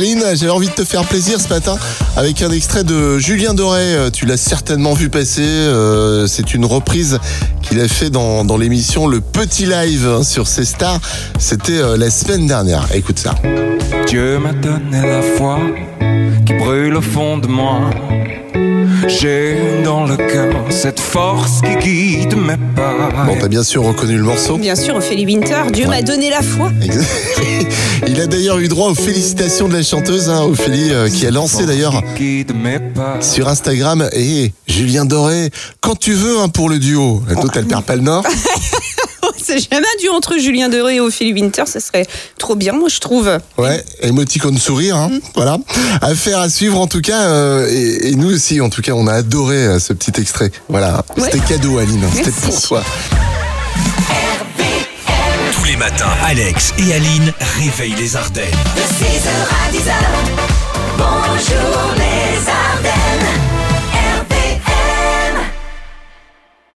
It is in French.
Aline, j'avais envie de te faire plaisir ce matin avec un extrait de Julien Doré. Euh, Tu l'as certainement vu passer. euh, C'est une reprise qu'il a fait dans, dans l'émission Le Petit Live hein, sur ses stars. C'était euh, la semaine dernière. Écoute ça. Dieu m'a donné la foi qui brûle au fond de moi. J'ai dans le cœur cette force qui guide mes pas. Bon, t'as bien sûr reconnu le morceau. Bien sûr, Ophélie Winter, Dieu m'a donné la foi. Exact. Il a d'ailleurs eu droit aux félicitations de la chanteuse, hein, Ophélie, euh, qui a lancé d'ailleurs sur Instagram et Julien Doré, quand tu veux hein, pour le duo. La Total perd pas le nord. C'est jamais un duo entre Julien Doré et Ophélie Winter, ça serait trop bien, moi je trouve. Ouais, émoticône sourire, hein, Mm. voilà. Affaire à suivre en tout cas, euh, et, et nous aussi, en tout cas, on a adoré euh, ce petit extrait. Voilà, Ouais. c'était cadeau, Aline, c'était Merci. pour toi matin, Alex et Aline réveillent les Ardennes. De 6h à 10h.